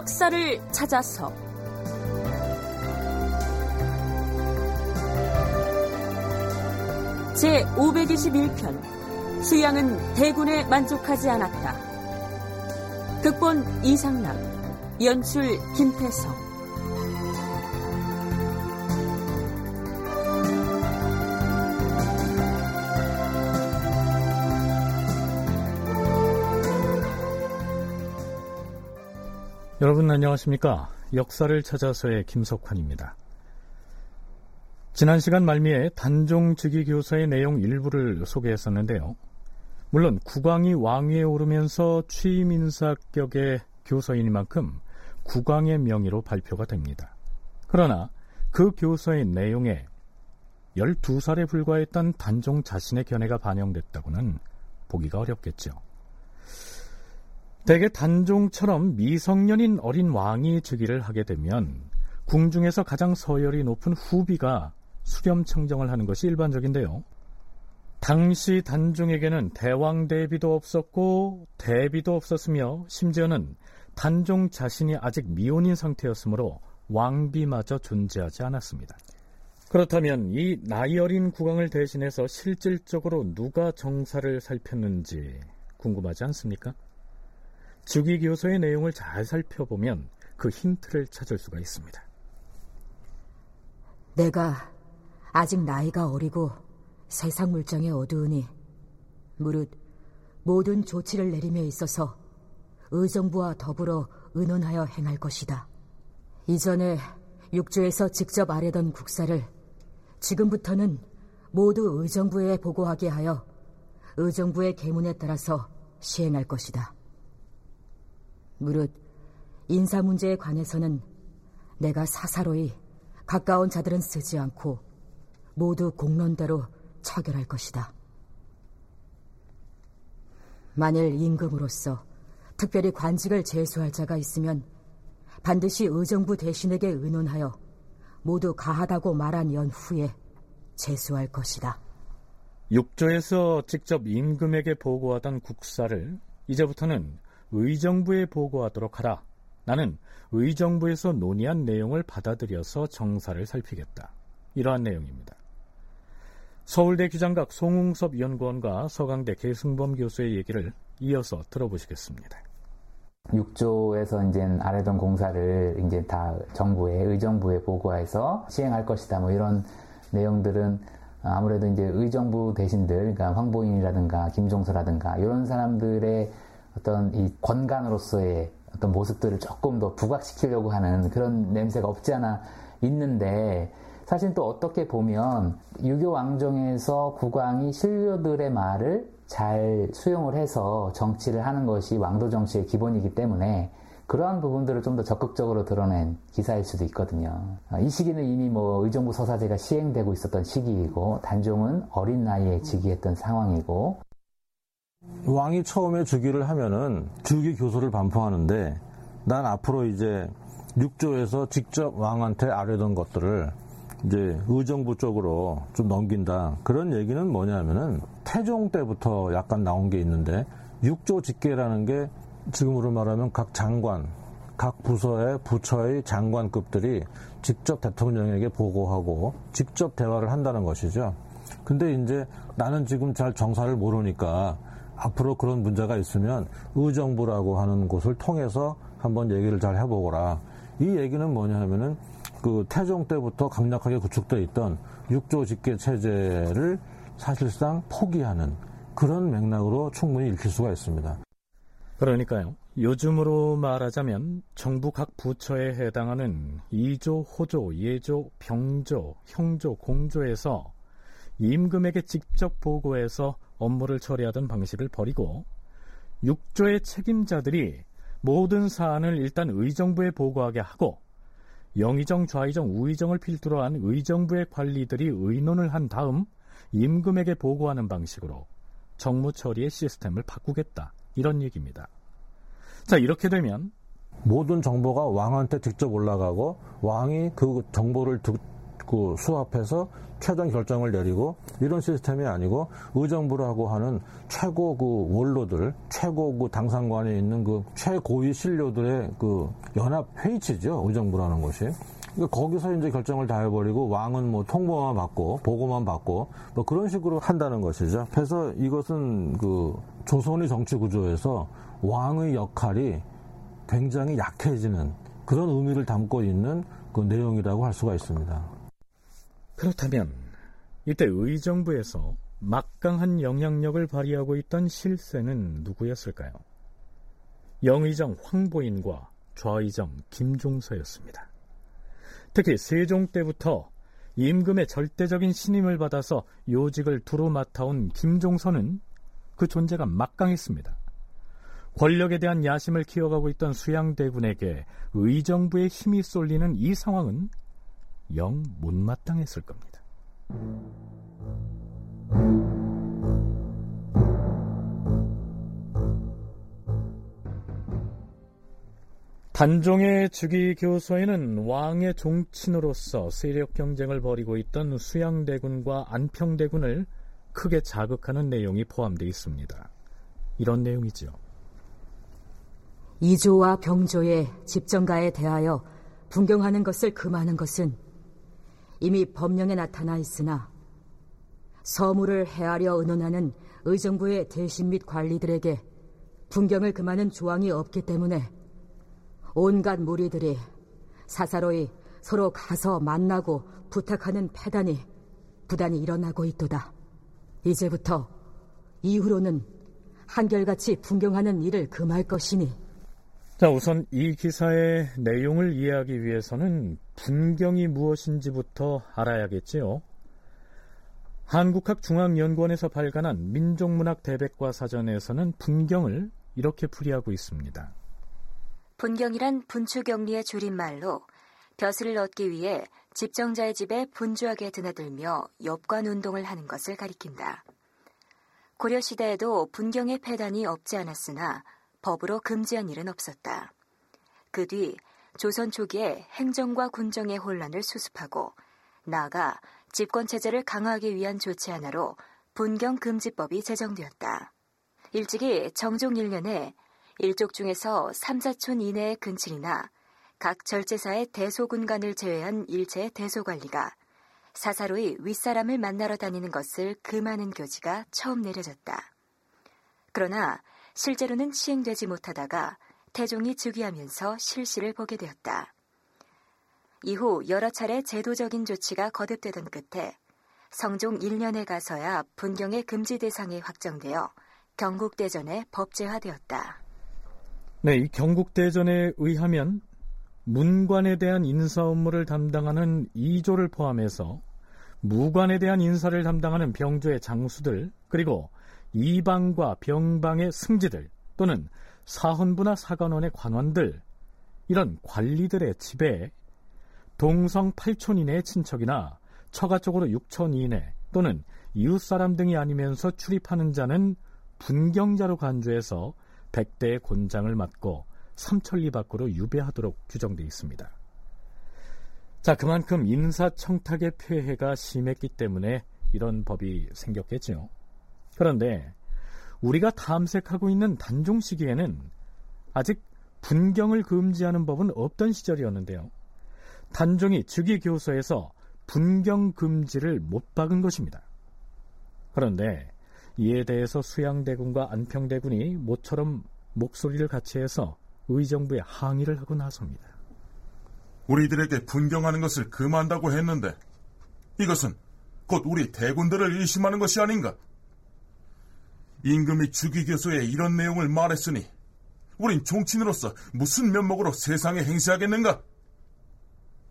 역사를 찾아서 제 521편 수양은 대군에 만족하지 않았다. 극본 이상남, 연출 김태성 여러분 안녕하십니까? 역사를 찾아서의 김석환입니다. 지난 시간 말미에 단종직위 교서의 내용 일부를 소개했었는데요. 물론 국왕이 왕위에 오르면서 취임 인사격의 교서인 만큼 국왕의 명의로 발표가 됩니다. 그러나 그 교서의 내용에 12살에 불과했던 단종 자신의 견해가 반영됐다고는 보기가 어렵겠죠. 대개 단종처럼 미성년인 어린 왕이 즉위를 하게 되면 궁중에서 가장 서열이 높은 후비가 수렴 청정을 하는 것이 일반적인데요. 당시 단종에게는 대왕 대비도 없었고 대비도 없었으며 심지어는 단종 자신이 아직 미혼인 상태였으므로 왕비마저 존재하지 않았습니다. 그렇다면 이 나이 어린 국왕을 대신해서 실질적으로 누가 정사를 살폈는지 궁금하지 않습니까? 주기교서의 내용을 잘 살펴보면 그 힌트를 찾을 수가 있습니다. 내가 아직 나이가 어리고 세상 물정에 어두우니 무릇 모든 조치를 내림에 있어서 의정부와 더불어 의논하여 행할 것이다. 이전에 육조에서 직접 아뢰던 국사를 지금부터는 모두 의정부에 보고하게 하여 의정부의 계문에 따라서 시행할 것이다. 무릇 인사 문제에 관해서는 내가 사사로이 가까운 자들은 쓰지 않고 모두 공론대로 처결할 것이다. 만일 임금으로서 특별히 관직을 제수할 자가 있으면 반드시 의정부 대신에게 의논하여 모두 가하다고 말한 연후에 제수할 것이다. 육조에서 직접 임금에게 보고하던 국사를 이제부터는 의정부에 보고하도록 하라. 나는 의정부에서 논의한 내용을 받아들여서 정사를 살피겠다. 이러한 내용입니다. 서울대 규장각 송웅섭 연구원과 서강대 계승범 교수의 얘기를 이어서 들어보시겠습니다. 6조에서 이제 아래던 공사를 이제 다 정부에 의정부에 보고해서 시행할 것이다. 뭐 이런 내용들은 아무래도 이제 의정부 대신들, 그러니까 황보인이라든가 김종서라든가 이런 사람들의 어떤 이 권간으로서의 어떤 모습들을 조금 더 부각시키려고 하는 그런 냄새가 없지 않아 있는데 사실 또 어떻게 보면 유교 왕정에서 국왕이 신료들의 말을 잘 수용을 해서 정치를 하는 것이 왕도 정치의 기본이기 때문에 그러한 부분들을 좀 더 적극적으로 드러낸 기사일 수도 있거든요. 이 시기는 이미 뭐 의정부 서사제가 시행되고 있었던 시기이고 단종은 어린 나이에 즉위했던 상황이고 왕이 처음에 즉위를 하면은 즉위 교서를 반포하는데 난 앞으로 이제 육조에서 직접 왕한테 아뢰던 것들을 이제 의정부 쪽으로 좀 넘긴다. 그런 얘기는 뭐냐면은 태종 때부터 약간 나온 게 있는데 육조 직계라는 게 지금으로 말하면 각 장관, 각 부서의 부처의 장관급들이 직접 대통령에게 보고하고 직접 대화를 한다는 것이죠. 근데 이제 나는 지금 잘 정사를 모르니까 앞으로 그런 문제가 있으면 의정부라고 하는 곳을 통해서 한번 얘기를 잘 해보거라. 이 얘기는 뭐냐 하면은 그 태종 때부터 강력하게 구축되어 있던 육조 직계 체제를 사실상 포기하는 그런 맥락으로 충분히 읽힐 수가 있습니다. 그러니까요. 요즘으로 말하자면 정부 각 부처에 해당하는 2조, 호조, 예조, 병조, 형조, 공조에서 임금에게 직접 보고해서 업무를 처리하던 방식을 버리고 6조의 책임자들이 모든 사안을 일단 의정부에 보고하게 하고 영의정, 좌의정, 우의정을 필두로 한 의정부의 관리들이 의논을 한 다음 임금에게 보고하는 방식으로 정무 처리의 시스템을 바꾸겠다. 이런 얘기입니다. 자, 이렇게 되면 모든 정보가 왕한테 직접 올라가고 왕이 그 정보를 듣고 그 수합해서 최종 결정을 내리고 이런 시스템이 아니고 의정부라고 하는 최고 그 원로들, 최고 그 당상관에 있는 그 최고위 신료들의 그 연합 회의체죠. 의정부라는 것이. 그러니까 거기서 이제 결정을 다 해버리고 왕은 뭐 통보만 받고 보고만 받고 뭐 그런 식으로 한다는 것이죠. 그래서 이것은 그 조선의 정치 구조에서 왕의 역할이 굉장히 약해지는 그런 의미를 담고 있는 그 내용이라고 할 수가 있습니다. 그렇다면 이때 의정부에서 막강한 영향력을 발휘하고 있던 실세는 누구였을까요? 영의정 황보인과 좌의정 김종서였습니다. 특히 세종 때부터 임금의 절대적인 신임을 받아서 요직을 두루 맡아온 김종서는 그 존재가 막강했습니다. 권력에 대한 야심을 키워가고 있던 수양대군에게 의정부의 힘이 쏠리는 이 상황은 영 못마땅했을 겁니다. 단종의 즉위 교서에는 왕의 종친으로서 세력 경쟁을 벌이고 있던 수양대군과 안평대군을 크게 자극하는 내용이 포함되어 있습니다. 이런 내용이죠. 이조와 병조의 집정가에 대하여 분경하는 것을 금하는 것은 이미 법령에 나타나 있으나 서무를 헤아려 의논하는 의정부의 대신 및 관리들에게 분경을 금하는 조항이 없기 때문에 온갖 무리들이 사사로이 서로 가서 만나고 부탁하는 패단이 부단히 일어나고 있도다. 이제부터 이후로는 한결같이 분경하는 일을 금할 것이니. 자, 우선 이 기사의 내용을 이해하기 위해서는 분경이 무엇인지부터 알아야겠지요. 한국학중앙연구원에서 발간한 민족문학 대백과 사전에서는 분경을 이렇게 풀이하고 있습니다. 분경이란 분추경리의 줄임말로 벼슬을 얻기 위해 집정자의 집에 분주하게 드나들며 엽관 운동을 하는 것을 가리킨다. 고려 시대에도 분경의 폐단이 없지 않았으나 법으로 금지한 일은 없었다. 그 뒤 조선 초기에 행정과 군정의 혼란을 수습하고 나아가 집권 체제를 강화하기 위한 조치 하나로 분경 금지법이 제정되었다. 일찍이 정종 1년에 일족 중에서 3, 4촌 이내의 근친이나 각 절제사의 대소군간을 제외한 일체의 대소관리가 사사로이 윗사람을 만나러 다니는 것을 금하는 교지가 처음 내려졌다. 그러나 실제로는 시행되지 못하다가 태종이 즉위하면서 실시를 보게 되었다. 이후 여러 차례 제도적인 조치가 거듭되던 끝에 성종 1년에 가서야 분경의 금지 대상이 확정되어 경국대전에 법제화되었다. 네, 이 경국대전에 의하면 문관에 대한 인사 업무를 담당하는 이조를 포함해서 무관에 대한 인사를 담당하는 병조의 장수들 그리고 이방과 병방의 승지들 또는 사헌부나 사관원의 관원들 이런 관리들의 집에 동성 8촌 이내의 친척이나 처가 쪽으로 6촌 이내 또는 이웃 사람 등이 아니면서 출입하는 자는 분경자로 간주해서 백대의 곤장을 맞고 삼천리 밖으로 유배하도록 규정되어 있습니다. 자, 그만큼 인사청탁의 폐해가 심했기 때문에 이런 법이 생겼겠죠. 그런데 우리가 탐색하고 있는 단종 시기에는 아직 분경을 금지하는 법은 없던 시절이었는데요. 단종이 즉위교서에서 분경 금지를 못 박은 것입니다. 그런데 이에 대해서 수양대군과 안평대군이 모처럼 목소리를 같이 해서 의정부에 항의를 하고 나섭니다. 우리들에게 분경하는 것을 금한다고 했는데 이것은 곧 우리 대군들을 의심하는 것이 아닌가? 임금이 주기교서에 이런 내용을 말했으니 우린 종친으로서 무슨 면목으로 세상에 행세하겠는가?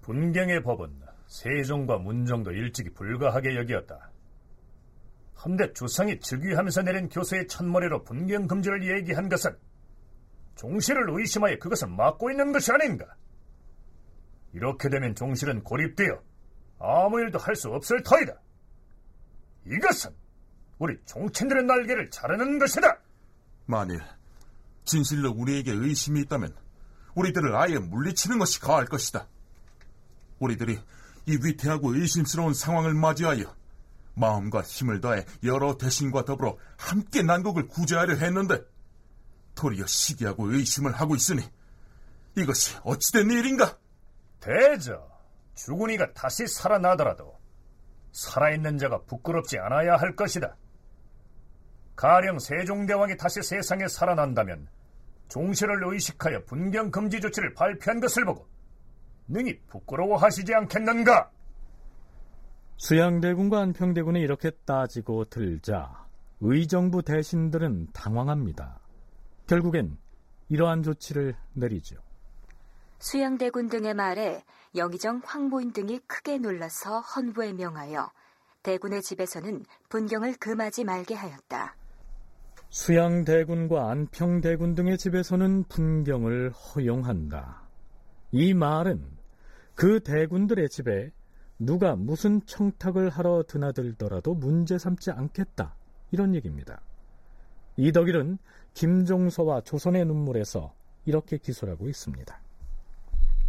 분경의 법은 세종과 문정도 일찍이 불가하게 여기었다. 헌데 주상이 즉위하면서 내린 교서의 첫머리로 분경 금지를 얘기한 것은 종실을 의심하여 그것을 막고 있는 것이 아닌가? 이렇게 되면 종실은 고립되어 아무 일도 할 수 없을 터이다. 이것은 우리 종친들의 날개를 자르는 것이다. 만일 진실로 우리에게 의심이 있다면 우리들을 아예 물리치는 것이 가할 것이다. 우리들이 이 위태하고 의심스러운 상황을 맞이하여 마음과 힘을 다해 여러 대신과 더불어 함께 난국을 구제하려 했는데 도리어 시기하고 의심을 하고 있으니 이것이 어찌된 일인가? 대저, 죽은 이가 다시 살아나더라도 살아있는 자가 부끄럽지 않아야 할 것이다. 가령 세종대왕이 다시 세상에 살아난다면 종실을 의식하여 분경 금지 조치를 발표한 것을 보고 능히 부끄러워하시지 않겠는가? 수양대군과 안평대군이 이렇게 따지고 들자 의정부 대신들은 당황합니다. 결국엔 이러한 조치를 내리죠. 수양대군 등의 말에 영의정 황보인 등이 크게 놀라서 헌부에 명하여 대군의 집에서는 분경을 금하지 말게 하였다. 수양대군과 안평대군 등의 집에서는 분경을 허용한다. 이 말은 그 대군들의 집에 누가 무슨 청탁을 하러 드나들더라도 문제 삼지 않겠다. 이런 얘기입니다. 이덕일은 김종서와 조선의 눈물에서 이렇게 기술하고 있습니다.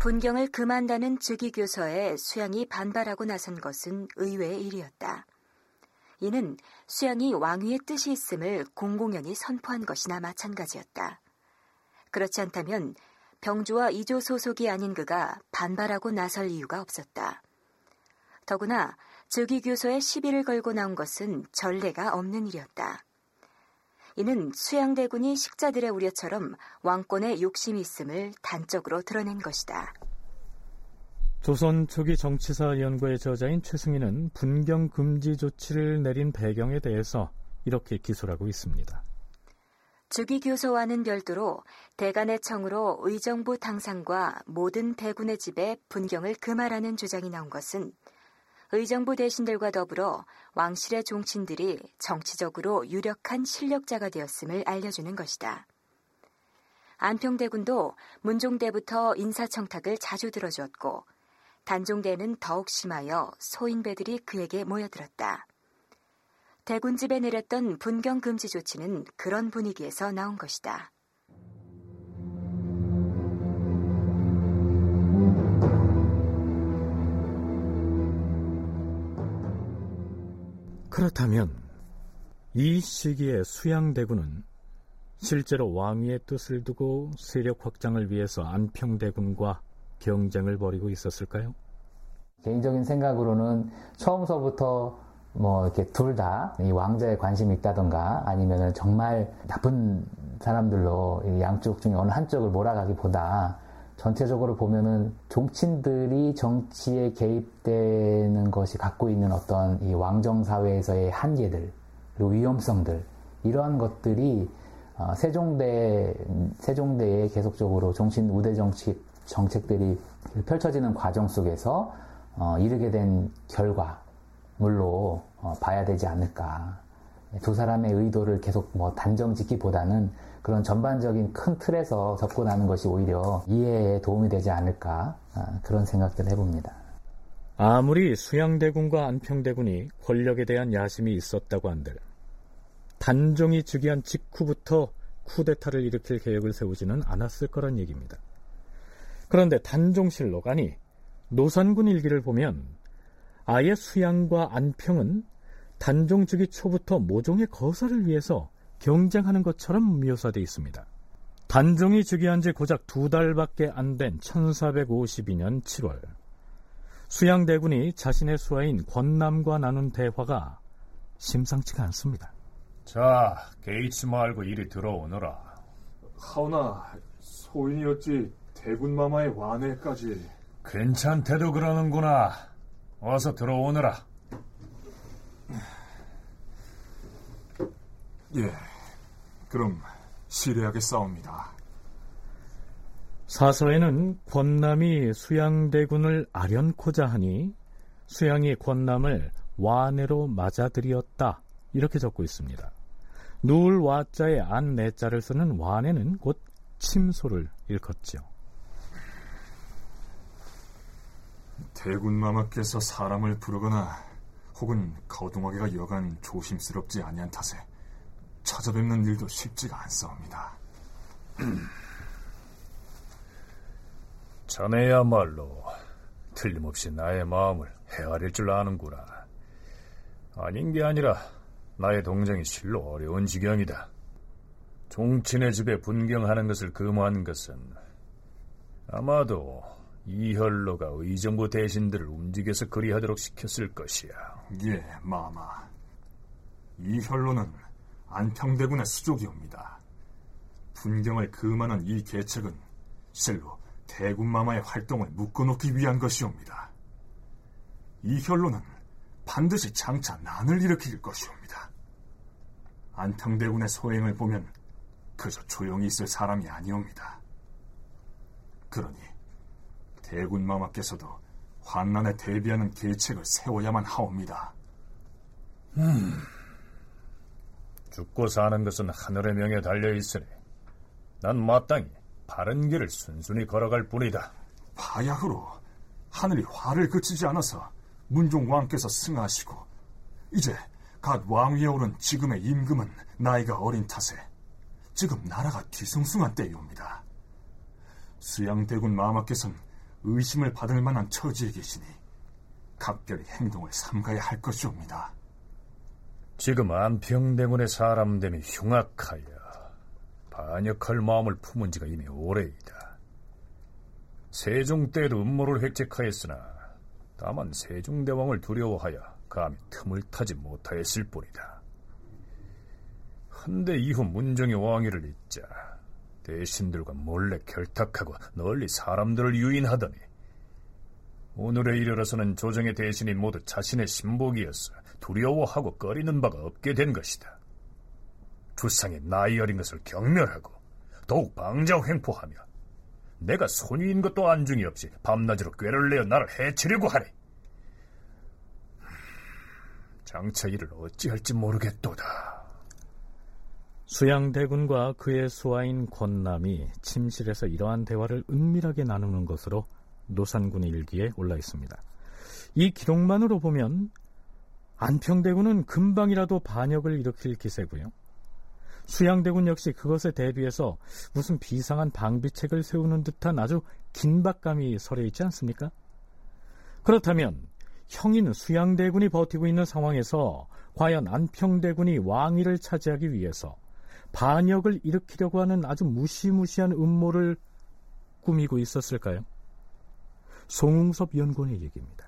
분경을 금한다는 즉위교서에 수양이 반발하고 나선 것은 의외의 일이었다. 이는 수양이 왕위의 뜻이 있음을 공공연히 선포한 것이나 마찬가지였다. 그렇지 않다면 병주와 이조 소속이 아닌 그가 반발하고 나설 이유가 없었다. 더구나 즉위교서에 시비를 걸고 나온 것은 전례가 없는 일이었다. 이는 수양대군이 식자들의 우려처럼 왕권에 욕심이 있음을 단적으로 드러낸 것이다. 조선 초기 정치사 연구의 저자인 최승희는 분경 금지 조치를 내린 배경에 대해서 이렇게 기술하고 있습니다. 즉위교서와는 별도로 대간의 청으로 의정부 당상과 모든 대군의 집에 분경을 금하라는 주장이 나온 것은 의정부 대신들과 더불어 왕실의 종친들이 정치적으로 유력한 실력자가 되었음을 알려주는 것이다. 안평대군도 문종대부터 인사청탁을 자주 들어주었고 단종대는 더욱 심하여 소인배들이 그에게 모여들었다. 대군집에 내렸던 분경 금지 조치는 그런 분위기에서 나온 것이다. 그렇다면 이 시기에 수양대군은 실제로 왕위의 뜻을 두고 세력 확장을 위해서 안평대군과 경쟁을 벌이고 있었을까요? 개인적인 생각으로는 처음서부터 뭐 이렇게 둘 다 이 왕자에 관심이 있다던가 아니면은 정말 나쁜 사람들로 양쪽 중에 어느 한쪽을 몰아가기보다 전체적으로 보면은 종친들이 정치에 개입되는 것이 갖고 있는 어떤 이 왕정 사회에서의 한계들 그리고 위험성들 이러한 것들이 어, 세종대 세종대에 계속적으로 종친 우대 정책 정책들이 펼쳐지는 과정 속에서 어, 이르게 된 결과물로 어, 봐야 되지 않을까. 두 사람의 의도를 계속 뭐 단정 짓기보다는 그런 전반적인 큰 틀에서 접근하는 것이 오히려 이해에 도움이 되지 않을까 아, 그런 생각들을 해봅니다. 아무리 수양대군과 안평대군이 권력에 대한 야심이 있었다고 한들 단종이 즉위한 직후부터 쿠데타를 일으킬 계획을 세우지는 않았을 거란 얘기입니다. 그런데 단종실록 아니 노선군 일기를 보면 아예 수양과 안평은 단종 즉위 초부터 모종의 거사를 위해서 경쟁하는 것처럼 묘사되어 있습니다. 단종이 즉위한 지 고작 두 달밖에 안 된 1452년 7월 수양대군이 자신의 수하인 권남과 나눈 대화가 심상치가 않습니다. 자, 게이츠 말고 이리 들어오너라. 하오나 소인이 어찌 대군마마의 완해까지 괜찮대도 그러는구나. 어서 들어오너라. 예, 그럼 실례하겠사옵니다. 사서에는 권남이 수양대군을 아련코자 하니 수양이 권남을 와내로 맞아들이었다 이렇게 적고 있습니다. 누울 와자에 안 내자를 쓰는 와내는 곧 침소를 일컫죠. 대군마마께서 사람을 부르거나 혹은 거둥하게가 여간 조심스럽지 아니한 탓에 찾아뵙는 일도 쉽지가 않사옵니다. 자네야말로 틀림없이 나의 마음을 헤아릴 줄 아는구나. 아닌 게 아니라 나의 동정이 실로 어려운 지경이다. 종친의 집에 분경하는 것을 금호한 것은 아마도 이혈로가 의정부 대신들을 움직여서 그리하도록 시켰을 것이야. 예, 마마. 이혈로는 안평대군의 수족이옵니다. 분경을 금하는 이 계책은 실로 대군 마마의 활동을 묶어놓기 위한 것이옵니다. 이혈로는 반드시 장차 난을 일으킬 것이옵니다. 안평대군의 소행을 보면 그저 조용히 있을 사람이 아니옵니다. 그러니 대군 마마께서도 환난에 대비하는 계책을 세워야만 하옵니다. 음, 죽고 사는 것은 하늘의 명에 달려 있으니 난 마땅히 바른 길을 순순히 걸어갈 뿐이다. 바야흐로 하늘이 화를 그치지 않아서 문종 왕께서 승하시고 이제 갓 왕위에 오른 지금의 임금은 나이가 어린 탓에 지금 나라가 뒤숭숭한 때이옵니다. 수양대군 마마께서는 의심을 받을 만한 처지에 계시니 각별히 행동을 삼가야 할 것이옵니다. 지금 안평대군의 사람됨이 흉악하여 반역할 마음을 품은 지가 이미 오래이다. 세종 때도 음모를 획책하였으나 다만 세종대왕을 두려워하여 감히 틈을 타지 못하였을 뿐이다. 한데 이후 문정의 왕위를 잇자 대신들과 몰래 결탁하고 널리 사람들을 유인하더니 오늘에 이르러서는 조정의 대신이 모두 자신의 신복이었어 두려워하고 꺼리는 바가 없게 된 것이다. 주상의 나이 어린 것을 경멸하고 더욱 방자 횡포하며 내가 손위인 것도 안중이 없이 밤낮으로 꾀를 내어 나를 해치려고 하네. 장차 이를 어찌할지 모르겠도다. 수양대군과 그의 수하인 권남이 침실에서 이러한 대화를 은밀하게 나누는 것으로 노산군의 일기에 올라 있습니다. 이 기록만으로 보면 안평대군은 금방이라도 반역을 일으킬 기세고요. 수양대군 역시 그것에 대비해서 무슨 비상한 방비책을 세우는 듯한 아주 긴박감이 서려 있지 않습니까? 그렇다면 형인 수양대군이 버티고 있는 상황에서 과연 안평대군이 왕위를 차지하기 위해서 반역을 일으키려고 하는 아주 무시무시한 음모를 꾸미고 있었을까요? 송웅섭 연구원의 얘기입니다.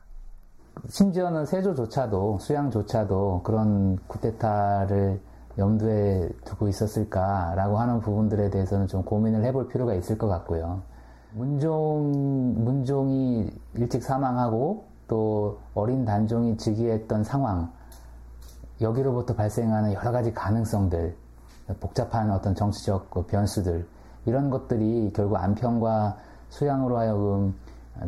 심지어는 세조조차도 수양조차도 그런 쿠데타를 염두에 두고 있었을까라고 하는 부분들에 대해서는 좀 고민을 해볼 필요가 있을 것 같고요. 문종 문종이 일찍 사망하고 또 어린 단종이 즉위했던 상황 여기로부터 발생하는 여러 가지 가능성들 복잡한 어떤 정치적 그 변수들 이런 것들이 결국 안평과 수양으로 하여금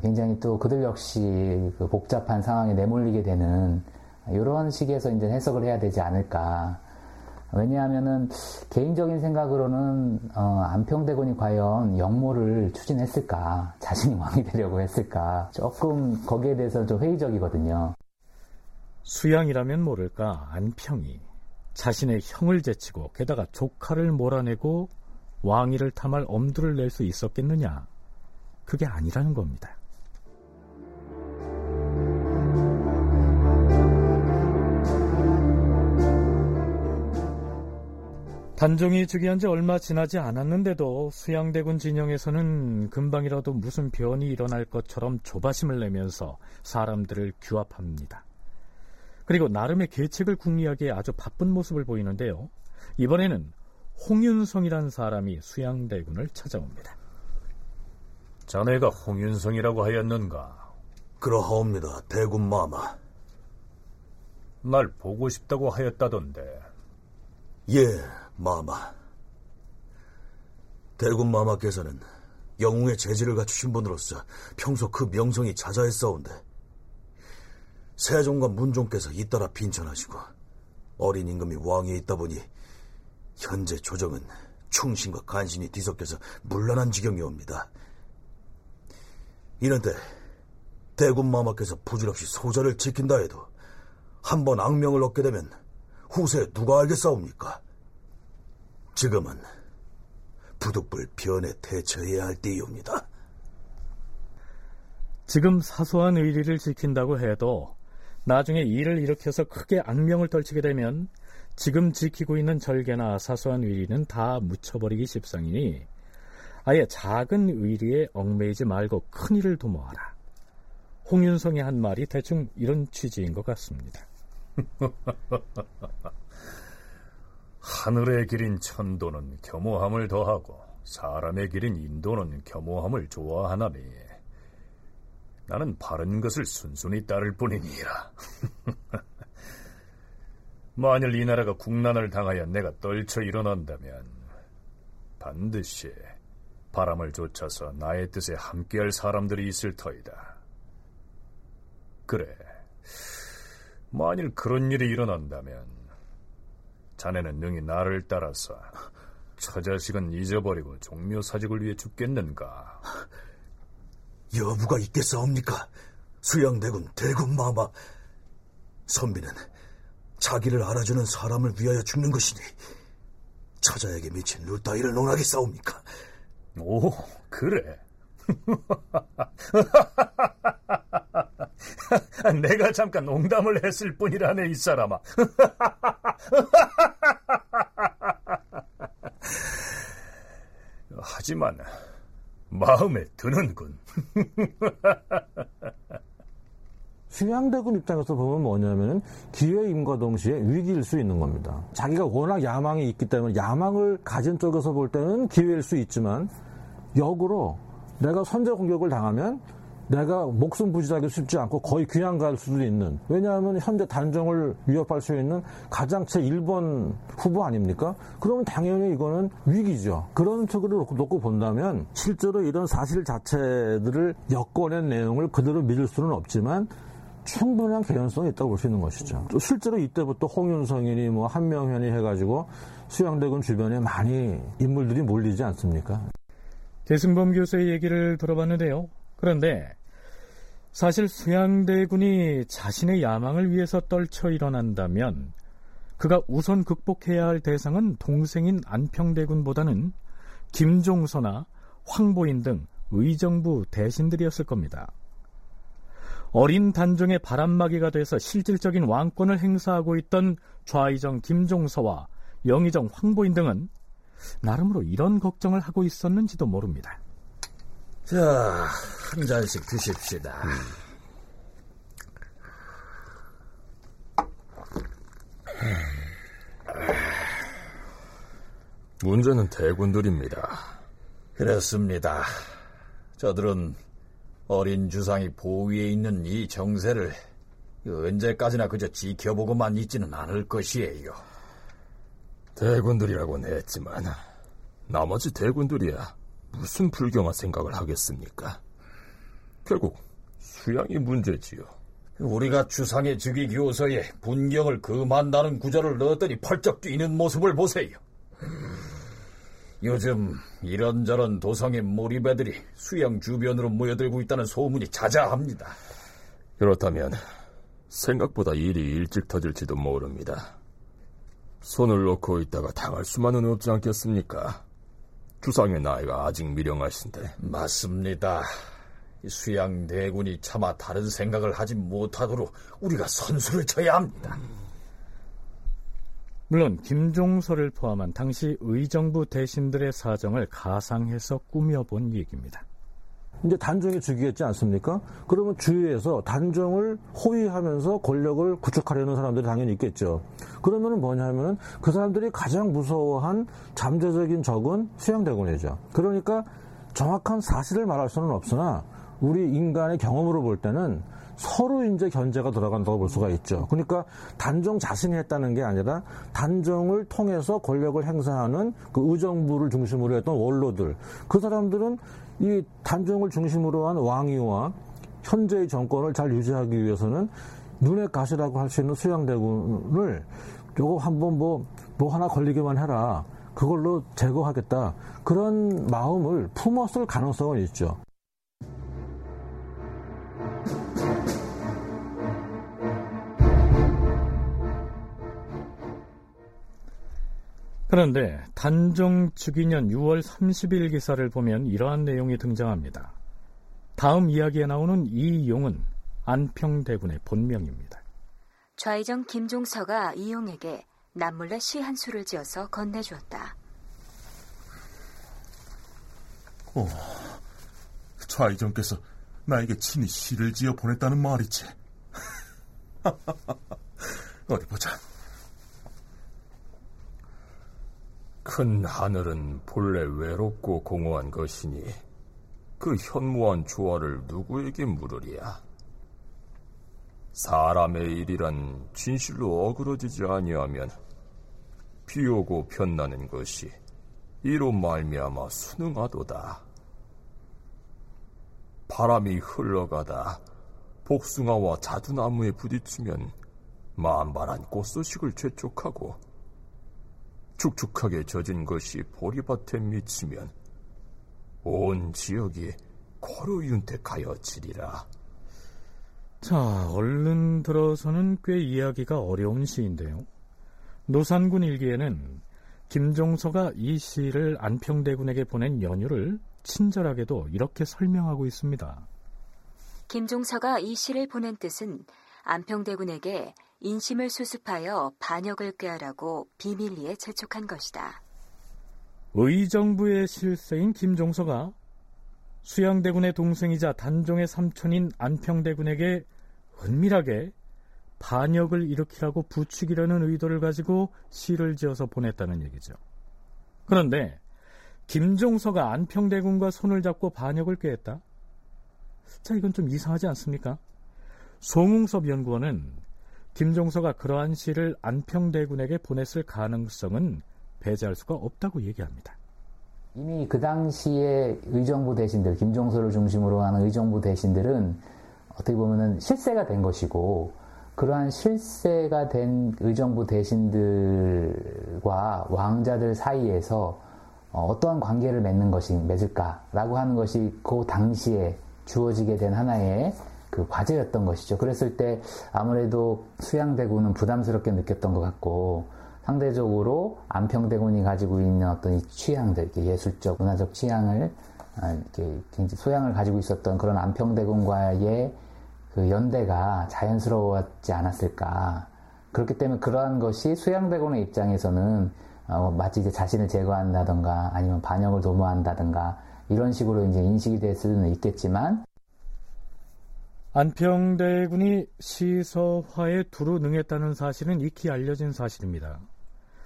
굉장히 또 그들 역시 그 복잡한 상황에 내몰리게 되는 이런 식에서 이제 해석을 해야 되지 않을까. 왜냐하면은 개인적인 생각으로는 어, 안평대군이 과연 역모를 추진했을까, 자신이 왕이 되려고 했을까, 조금 거기에 대해서 좀 회의적이거든요. 수양이라면 모를까 안평이 자신의 형을 제치고 게다가 조카를 몰아내고 왕위를 탐할 엄두를 낼 수 있었겠느냐? 그게 아니라는 겁니다. 단종이 즉위한 지 얼마 지나지 않았는데도 수양대군 진영에서는 금방이라도 무슨 변이 일어날 것처럼 조바심을 내면서 사람들을 규합합니다. 그리고 나름의 계책을 궁리하기에 아주 바쁜 모습을 보이는데요. 이번에는 홍윤성이라는 사람이 수양대군을 찾아옵니다. 자네가 홍윤성이라고 하였는가? 그러하옵니다, 대군 마마. 날 보고 싶다고 하였다던데. 예, 마마. 대군 마마께서는 영웅의 재질을 갖추신 분으로서 평소 그 명성이 자자했사온데 세종과 문종께서 잇따라 빈천하시고 어린 임금이 왕위에 있다 보니 현재 조정은 충신과 간신이 뒤섞여서 물란한 지경이 옵니다. 이런때 대군 마마께서 부질없이 소자를 지킨다 해도 한 번 악명을 얻게 되면 후세 누가 알겠사옵니까? 지금은 부득불 변에 대처해야 할 때이옵니다. 지금 사소한 의리를 지킨다고 해도 나중에 일을 일으켜서 크게 악명을 떨치게 되면 지금 지키고 있는 절개나 사소한 의리는 다 묻혀버리기 십상이니 아예 작은 의리에 얽매이지 말고 큰 일을 도모하라. 홍윤성의 한 말이 대충 이런 취지인 것 같습니다. 하늘의 길인 천도는 겸허함을 더하고 사람의 길인 인도는 겸허함을 좋아하나니 나는 바른 것을 순순히 따를 뿐이니라. 만일 이 나라가 국난을 당하여 내가 떨쳐 일어난다면 반드시 바람을 쫓아서 나의 뜻에 함께할 사람들이 있을 터이다. 그래, 만일 그런 일이 일어난다면 자네는 능히 나를 따라서 처자식은 잊어버리고 종묘사직을 위해 죽겠는가? 여부가 있겠사옵니까? 수양대군 대군마마 선비는 자기를 알아주는 사람을 위하여 죽는 것이니 처자에게 미친 루 따위를 농하겠사옵니까? 오, 그래. 내가 잠깐 농담을 했을 뿐이라네, 이 사람아. 하지만 마음에 드는군. 수양대군 입장에서 보면 뭐냐면은 기회임과 동시에 위기일 수 있는 겁니다. 자기가 워낙 야망이 있기 때문에 야망을 가진 쪽에서 볼 때는 기회일 수 있지만 역으로 내가 선제 공격을 당하면 내가 목숨 부지하기 쉽지 않고 거의 귀양 갈 수도 있는 왜냐하면 현재 단정을 위협할 수 있는 가장 제 1번 후보 아닙니까? 그러면 당연히 이거는 위기죠. 그런 쪽으로 놓고, 놓고 본다면 실제로 이런 사실 자체들을 엮어낸 내용을 그대로 믿을 수는 없지만 충분한 개연성이 있다고 볼 수 있는 것이죠. 또 실제로 이때부터 홍윤성이니 뭐 한명현이 해가지고 수양대군 주변에 많이 인물들이 몰리지 않습니까? 대승범 교수의 얘기를 들어봤는데요. 그런데 사실 수양대군이 자신의 야망을 위해서 떨쳐 일어난다면 그가 우선 극복해야 할 대상은 동생인 안평대군보다는 김종서나 황보인 등 의정부 대신들이었을 겁니다. 어린 단종의 바람막이가 돼서 실질적인 왕권을 행사하고 있던 좌의정 김종서와 영의정 황보인 등은 나름으로 이런 걱정을 하고 있었는지도 모릅니다. 자, 한 잔씩 드십시다. 문제는 대군들입니다. 그렇습니다. 저들은 어린 주상이 보위에 있는 이 정세를 언제까지나 그저 지켜보고만 있지는 않을 것이에요. 대군들이라고는 했지만 나머지 대군들이야 무슨 불경한 생각을 하겠습니까? 결국 수양이 문제지요. 우리가 주상의 즉위 교서에 분경을 금한다는 구절을 넣었더니 펄쩍 뛰는 모습을 보세요. 요즘 이런저런 도성의 몰입애들이 수양 주변으로 모여들고 있다는 소문이 자자합니다. 그렇다면 생각보다 일이 일찍 터질지도 모릅니다. 손을 놓고 있다가 당할 수만은 없지 않겠습니까? 주상의 나이가 아직 미령하신데. 맞습니다. 수양 대군이 차마 다른 생각을 하지 못하도록 우리가 선수를 쳐야 합니다. 물론 김종서를 포함한 당시 의정부 대신들의 사정을 가상해서 꾸며본 얘기입니다. 이제 단종이 죽이겠지 않습니까? 그러면 주위에서 단종을 호위하면서 권력을 구축하려는 사람들이 당연히 있겠죠. 그러면은 뭐냐면은 그 사람들이 가장 무서워한 잠재적인 적은 수양대군이죠. 그러니까 정확한 사실을 말할 수는 없으나 우리 인간의 경험으로 볼 때는 서로 이제 견제가 들어간다고 볼 수가 있죠. 그러니까 단종 자신이 했다는 게 아니라 단종을 통해서 권력을 행사하는 그 의정부를 중심으로 했던 원로들 그 사람들은 이 단종을 중심으로 한 왕위와 현재의 정권을 잘 유지하기 위해서는 눈의 가시라고 할 수 있는 수양대군을 요거 한번 뭐, 뭐 하나 걸리기만 해라. 그걸로 제거하겠다. 그런 마음을 품었을 가능성은 있죠. 그런데 단종 즉위년 6월 30일 기사를 보면 이러한 내용이 등장합니다. 다음 이야기에 나오는 이 용은 안평대군의 본명입니다. 좌의정 김종서가 이용에게 남몰래 시 한 수를 지어서 건네주었다. 오, 좌의정께서 나에게 친히 시를 지어 보냈다는 말이지. 어디 보자. 큰 하늘은 본래 외롭고 공허한 것이니 그 현무한 조화를 누구에게 물으랴? 사람의 일이란 진실로 어그러지지 아니하면 비오고 변나는 것이 이로 말미암아 순응하도다. 바람이 흘러가다 복숭아와 자두나무에 부딪히면 만발한 꽃소식을 재촉하고 축축하게 젖은 것이 보리밭에 미치면 온 지역이 고루윤택하여 지리라. 자, 얼른 들어서는 꽤 이야기가 어려운 시인데요. 노산군 일기에는 김종서가 이 시를 안평대군에게 보낸 연유를 친절하게도 이렇게 설명하고 있습니다. 김종서가 이 시를 보낸 뜻은 안평대군에게 인심을 수습하여 반역을 꾀하라고 비밀리에 재촉한 것이다. 의정부의 실세인 김종서가 수양대군의 동생이자 단종의 삼촌인 안평대군에게 은밀하게 반역을 일으키라고 부추기려는 의도를 가지고 시를 지어서 보냈다는 얘기죠. 그런데 김종서가 안평대군과 손을 잡고 반역을 꾀했다? 자, 이건 좀 이상하지 않습니까? 송웅섭 연구원은 김종서가 그러한 시를 안평대군에게 보냈을 가능성은 배제할 수가 없다고 얘기합니다. 이미 그 당시에 의정부 대신들, 김종서를 중심으로 하는 의정부 대신들은 어떻게 보면은 실세가 된 것이고, 그러한 실세가 된 의정부 대신들과 왕자들 사이에서 어, 어떠한 관계를 맺는 것이 맺을까라고 하는 것이 그 당시에 주어지게 된 하나의 그 과제였던 것이죠. 그랬을 때 아무래도 수양대군은 부담스럽게 느꼈던 것 같고 상대적으로 안평대군이 가지고 있는 어떤 이 취향들, 예술적, 문화적 취향을 아, 이렇게 굉장히 소양을 가지고 있었던 그런 안평대군과의 그 연대가 자연스러웠지 않았을까. 그렇기 때문에 그러한 것이 수양대군의 입장에서는 어, 마치 이제 자신을 제거한다던가 아니면 반역을 도모한다던가 이런 식으로 이제 인식이 될 수는 있겠지만 안평대군이 시서화에 두루 능했다는 사실은 익히 알려진 사실입니다.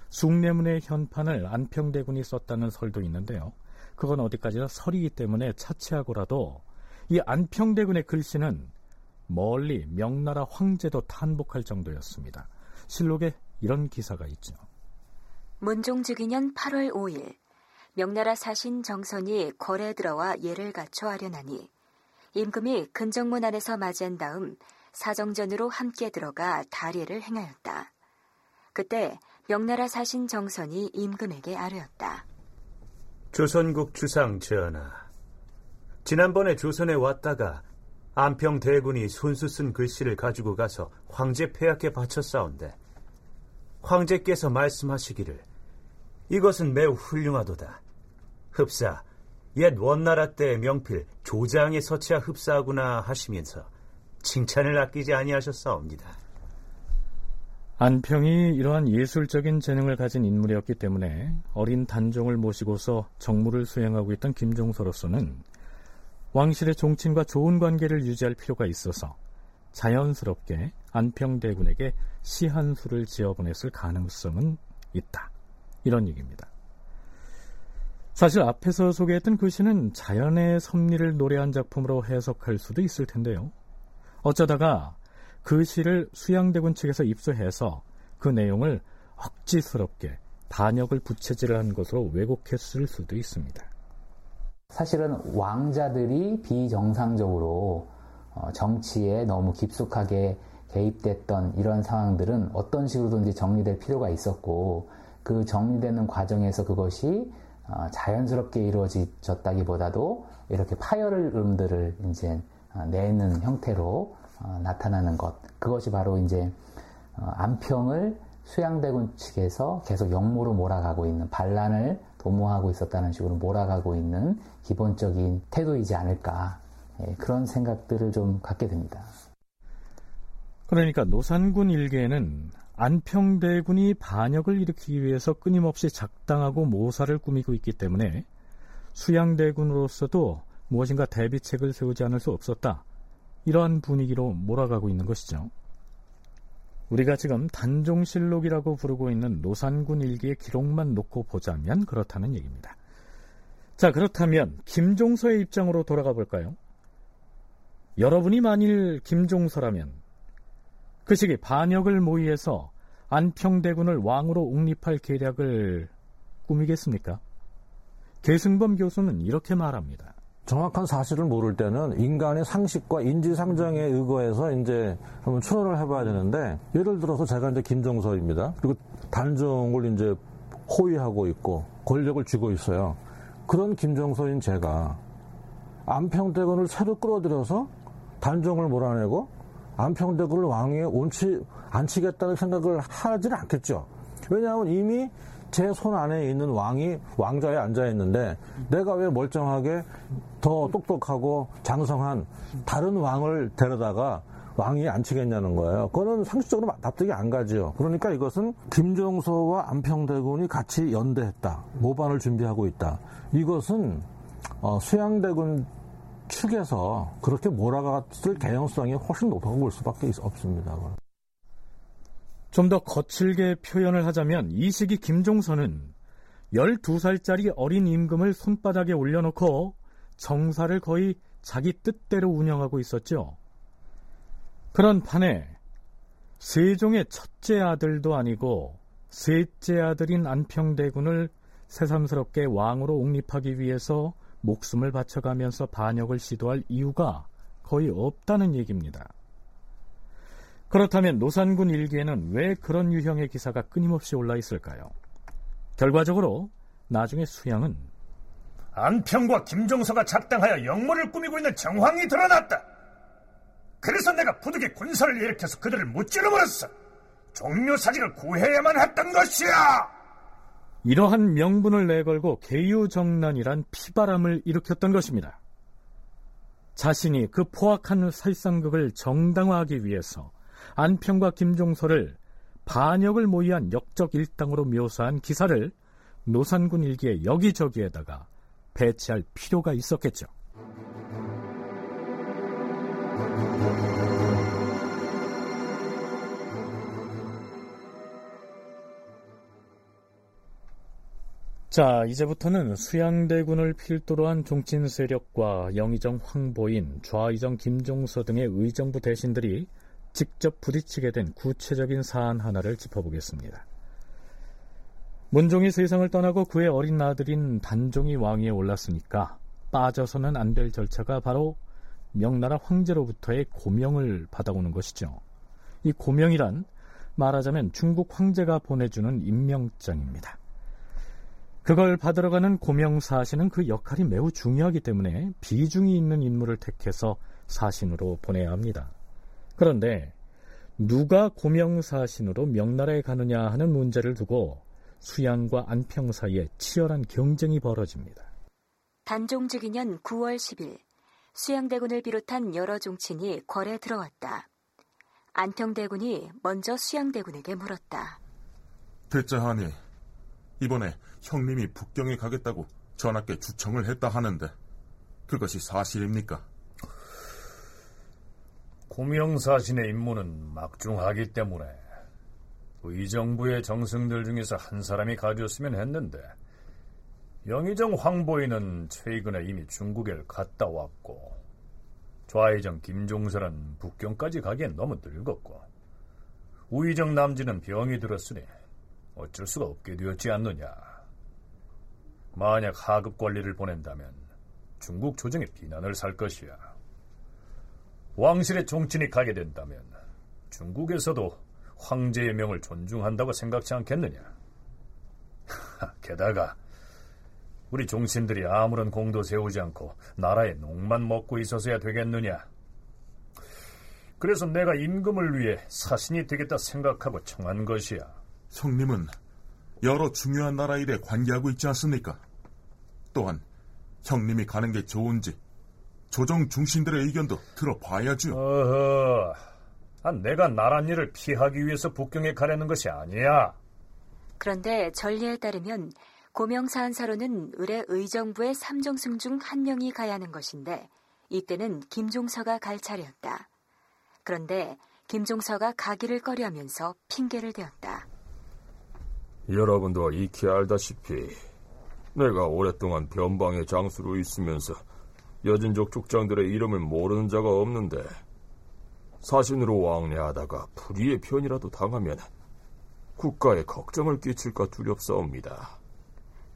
숭례문의 현판을 안평대군이 썼다는 설도 있는데요. 그건 어디까지나 설이기 때문에 차치하고라도 이 안평대군의 글씨는 멀리 명나라 황제도 탄복할 정도였습니다. 실록에 이런 기사가 있죠. 문종주기년 8월 5일 명나라 사신 정선이 거래 들어와 예를 갖춰 하려나니 임금이 근정문 안에서 맞이한 다음 사정전으로 함께 들어가 다리를 행하였다. 그때 명나라 사신 정선이 임금에게 아뢰었다. 조선국 주상 전하, 지난번에 조선에 왔다가 안평 대군이 손수 쓴 글씨를 가지고 가서 황제 폐하께 바쳤사온데 황제께서 말씀하시기를 이것은 매우 훌륭하도다. 흡사 옛 원나라 때의 명필 조장에 서치하 흡사하구나 하시면서 칭찬을 아끼지 아니하셨사옵니다. 안평이 이러한 예술적인 재능을 가진 인물이었기 때문에 어린 단종을 모시고서 정무를 수행하고 있던 김종서로서는 왕실의 종친과 좋은 관계를 유지할 필요가 있어서 자연스럽게 안평대군에게 시한 수를 지어보냈을 가능성은 있다. 이런 얘기입니다. 사실 앞에서 소개했던 그 시는 자연의 섭리를 노래한 작품으로 해석할 수도 있을 텐데요. 어쩌다가 그 시를 수양대군 측에서 입수해서 그 내용을 억지스럽게 반역을 부채질을 한 것으로 왜곡했을 수도 있습니다. 사실은 왕자들이 비정상적으로 어, 정치에 너무 깊숙하게 개입됐던 이런 상황들은 어떤 식으로든지 정리될 필요가 있었고 그 정리되는 과정에서 그것이 어, 자연스럽게 이루어졌다기보다도 이렇게 파열음들을 이제 어, 내는 형태로 어, 나타나는 것 그것이 바로 이제 안평을 수양대군 측에서 계속 역모로 몰아가고 있는 반란을 도모하고 있었다는 식으로 몰아가고 있는 기본적인 태도이지 않을까 예, 그런 생각들을 좀 갖게 됩니다. 그러니까 노산군 일개는 안평대군이 반역을 일으키기 위해서 끊임없이 작당하고 모사를 꾸미고 있기 때문에 수양대군으로서도 무엇인가 대비책을 세우지 않을 수 없었다. 이러한 분위기로 몰아가고 있는 것이죠. 우리가 지금 단종실록이라고 부르고 있는 노산군 일기의 기록만 놓고 보자면 그렇다는 얘기입니다. 자, 그렇다면 김종서의 입장으로 돌아가 볼까요? 여러분이 만일 김종서라면 그 시기 반역을 모의해서 안평대군을 왕으로 옹립할 계략을 꾸미겠습니까? 계승범 교수는 이렇게 말합니다. 정확한 사실을 모를 때는 인간의 상식과 인지상정에 의거해서 이제 한번 추론을 해봐야 되는데 예를 들어서 제가 이제 김종서입니다. 그리고 단종을 이제 호위하고 있고 권력을 쥐고 있어요. 그런 김종서인 제가 안평대군을 새로 끌어들여서 단종을 몰아내고 안평대군을 왕위에 얹지 않치겠다는 생각을 하지는 않겠죠. 왜냐하면 이미 제 손 안에 있는 왕이 왕좌에 앉아 있는데 내가 왜 멀쩡하게 더 똑똑하고 장성한 다른 왕을 데려다가 왕이 앉히겠냐는 거예요. 그거는 상식적으로 납득이 안 가죠. 그러니까 이것은 김종서와 안평대군이 같이 연대했다. 모반을 준비하고 있다. 이것은 어, 수양대군 측에서 그렇게 몰아갔을 개연성이 훨씬 높아 보일 수밖에 없습니다. 좀 더 거칠게 표현을 하자면 이 시기 김종선은 12살짜리 어린 임금을 손바닥에 올려놓고 정사를 거의 자기 뜻대로 운영하고 있었죠. 그런 판에 세종의 첫째 아들도 아니고 셋째 아들인 안평대군을 새삼스럽게 왕으로 옹립하기 위해서 목숨을 바쳐가면서 반역을 시도할 이유가 거의 없다는 얘기입니다. 그렇다면 노산군 일기에는 왜 그런 유형의 기사가 끊임없이 올라 있을까요? 결과적으로 나중에 수양은 안평과 김종서가 작당하여 역모를 꾸미고 있는 정황이 드러났다. 그래서 내가 부득이 군사를 일으켜서 그들을 무찌르버렸어. 종묘 사직을 구해야만 했던 것이야. 이러한 명분을 내걸고 개유정난이란 피바람을 일으켰던 것입니다. 자신이 그 포악한 살상극을 정당화하기 위해서 안평과 김종서를 반역을 모의한 역적 일당으로 묘사한 기사를 노산군 일기의 여기저기에다가 배치할 필요가 있었겠죠. 자, 이제부터는 수양대군을 필두로 한 종친 세력과 영의정 황보인, 좌의정 김종서 등의 의정부 대신들이 직접 부딪히게 된 구체적인 사안 하나를 짚어보겠습니다. 문종이 세상을 떠나고 그의 어린 아들인 단종이 왕위에 올랐으니까 빠져서는 안 될 절차가 바로 명나라 황제로부터의 고명을 받아오는 것이죠. 이 고명이란 말하자면 중국 황제가 보내주는 임명장입니다. 그걸 받으러 가는 고명사 신은 그 역할이 매우 중요하기 때문에 비중이 있는 인물을 택해서 사신으로 보내야 합니다. 그런데 누가 고명사 신으로 명나라에 가느냐 하는 문제를 두고 수양과 안평 사이에 치열한 경쟁이 벌어집니다. 단종직이년 9월 10일 수양대군을 비롯한 여러 종친이 궐에 들어왔다. 안평대군이 먼저 수양대군에게 물었다. 대자하니 이번에 형님이 북경에 가겠다고 전하께 주청을 했다 하는데 그것이 사실입니까? 고명사신의 임무는 막중하기 때문에 의정부의 정승들 중에서 한 사람이 가졌으면 했는데 영의정 황보이는 최근에 이미 중국에 갔다 왔고 좌의정 김종설은 북경까지 가기엔 너무 늙었고 우의정 남진은 병이 들었으니 어쩔 수가 없게 되었지 않느냐. 만약 하급 관리를 보낸다면 중국 조정의 비난을 살 것이야. 왕실의 종친이 가게 된다면 중국에서도 황제의 명을 존중한다고 생각지 않겠느냐. 게다가 우리 종신들이 아무런 공도 세우지 않고 나라의 농만 먹고 있어서야 되겠느냐. 그래서 내가 임금을 위해 사신이 되겠다 생각하고 청한 것이야. 성님은 여러 중요한 나라 일에 관계하고 있지 않습니까? 또한 형님이 가는 게 좋은지 조정 중신들의 의견도 들어봐야죠. 어허, 아, 내가 나란 일을 피하기 위해서 북경에 가려는 것이 아니야. 그런데 전례에 따르면 고명사한사로는 의뢰 의정부의 삼정승 중 한 명이 가야 하는 것인데 이때는 김종서가 갈 차례였다. 그런데 김종서가 가기를 꺼려하면서 핑계를 대었다. 여러분도 익히 알다시피 내가 오랫동안 변방의 장수로 있으면서 여진족 족장들의 이름을 모르는 자가 없는데 사신으로 왕래하다가 불의의 편이라도 당하면 국가에 걱정을 끼칠까 두렵사옵니다.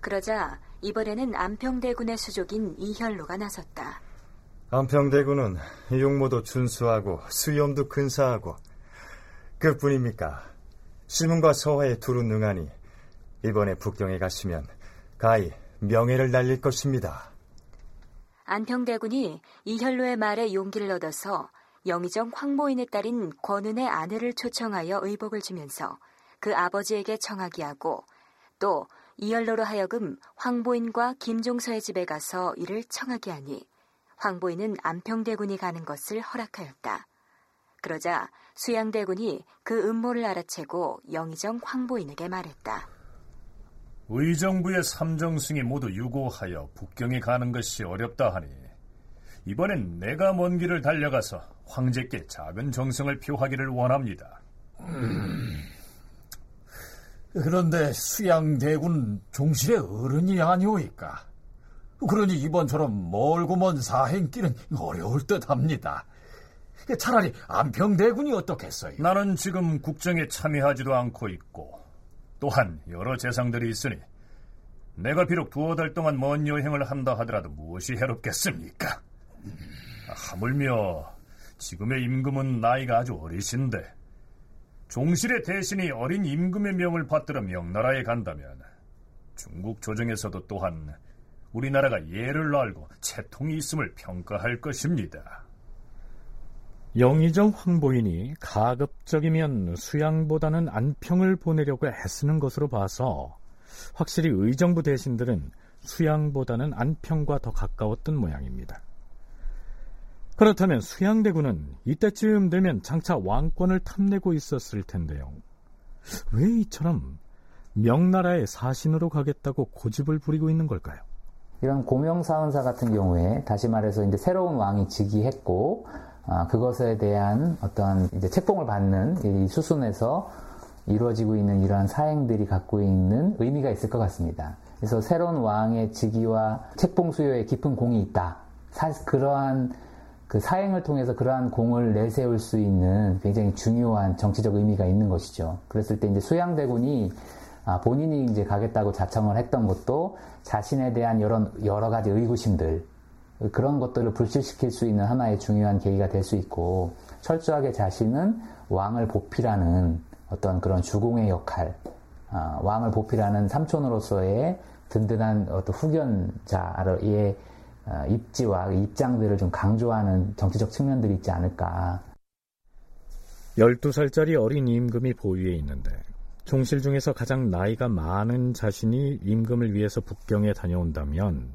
그러자 이번에는 안평대군의 수족인 이현로가 나섰다. 안평대군은 용모도 준수하고 수염도 근사하고 그뿐입니까? 시문과 서화에 두루 능하니 이번에 북경에 가시면 가히 명예를 날릴 것입니다. 안평대군이 이현로의 말에 용기를 얻어서 영의정 황보인의 딸인 권은의 아내를 초청하여 의복을 주면서 그 아버지에게 청하게 하고 또 이현로로 하여금 황보인과 김종서의 집에 가서 이를 청하게 하니 황보인은 안평대군이 가는 것을 허락하였다. 그러자 수양대군이 그 음모를 알아채고 영의정 황보인에게 말했다. 의정부의 삼정승이 모두 유고하여 북경에 가는 것이 어렵다 하니 이번엔 내가 먼 길을 달려가서 황제께 작은 정성을 표하기를 원합니다. 음, 그런데 수양대군 종실의 어른이 아니오이까. 그러니 이번처럼 멀고 먼 사행길은 어려울 듯합니다. 차라리 안평대군이 어떻겠어요? 나는 지금 국정에 참여하지도 않고 있고 또한 여러 재상들이 있으니 내가 비록 두어 달 동안 먼 여행을 한다 하더라도 무엇이 해롭겠습니까? 하물며 지금의 임금은 나이가 아주 어리신데 종실의 대신이 어린 임금의 명을 받들어 명나라에 간다면 중국 조정에서도 또한 우리나라가 예를 알고 채통이 있음을 평가할 것입니다. 영의정 황보인이 가급적이면 수양보다는 안평을 보내려고 애쓰는 것으로 봐서 확실히 의정부 대신들은 수양보다는 안평과 더 가까웠던 모양입니다. 그렇다면 수양대군은 이때쯤 되면 장차 왕권을 탐내고 있었을 텐데요. 왜 이처럼 명나라의 사신으로 가겠다고 고집을 부리고 있는 걸까요? 이런 고명사은사 같은 경우에 다시 말해서 이제 새로운 왕이 즉위했고 아, 그것에 대한 어떤 이제 책봉을 받는 이 수순에서 이루어지고 있는 이러한 사행들이 갖고 있는 의미가 있을 것 같습니다. 그래서 새로운 왕의 즉위와 책봉 수요에 깊은 공이 있다. 사, 그러한 그 사행을 통해서 그러한 공을 내세울 수 있는 굉장히 중요한 정치적 의미가 있는 것이죠. 그랬을 때 이제 수양대군이 아, 본인이 이제 가겠다고 자청을 했던 것도 자신에 대한 여러, 여러 가지 의구심들, 그런 것들을 불실시킬 수 있는 하나의 중요한 계기가 될 수 있고, 철저하게 자신은 왕을 보필하는 어떤 그런 주공의 역할, 아, 왕을 보필하는 삼촌으로서의 든든한 어떤 후견자의 아, 입지와 입장들을 좀 강조하는 정치적 측면들이 있지 않을까. 12살짜리 어린 임금이 보위에 있는데 종실 중에서 가장 나이가 많은 자신이 임금을 위해서 북경에 다녀온다면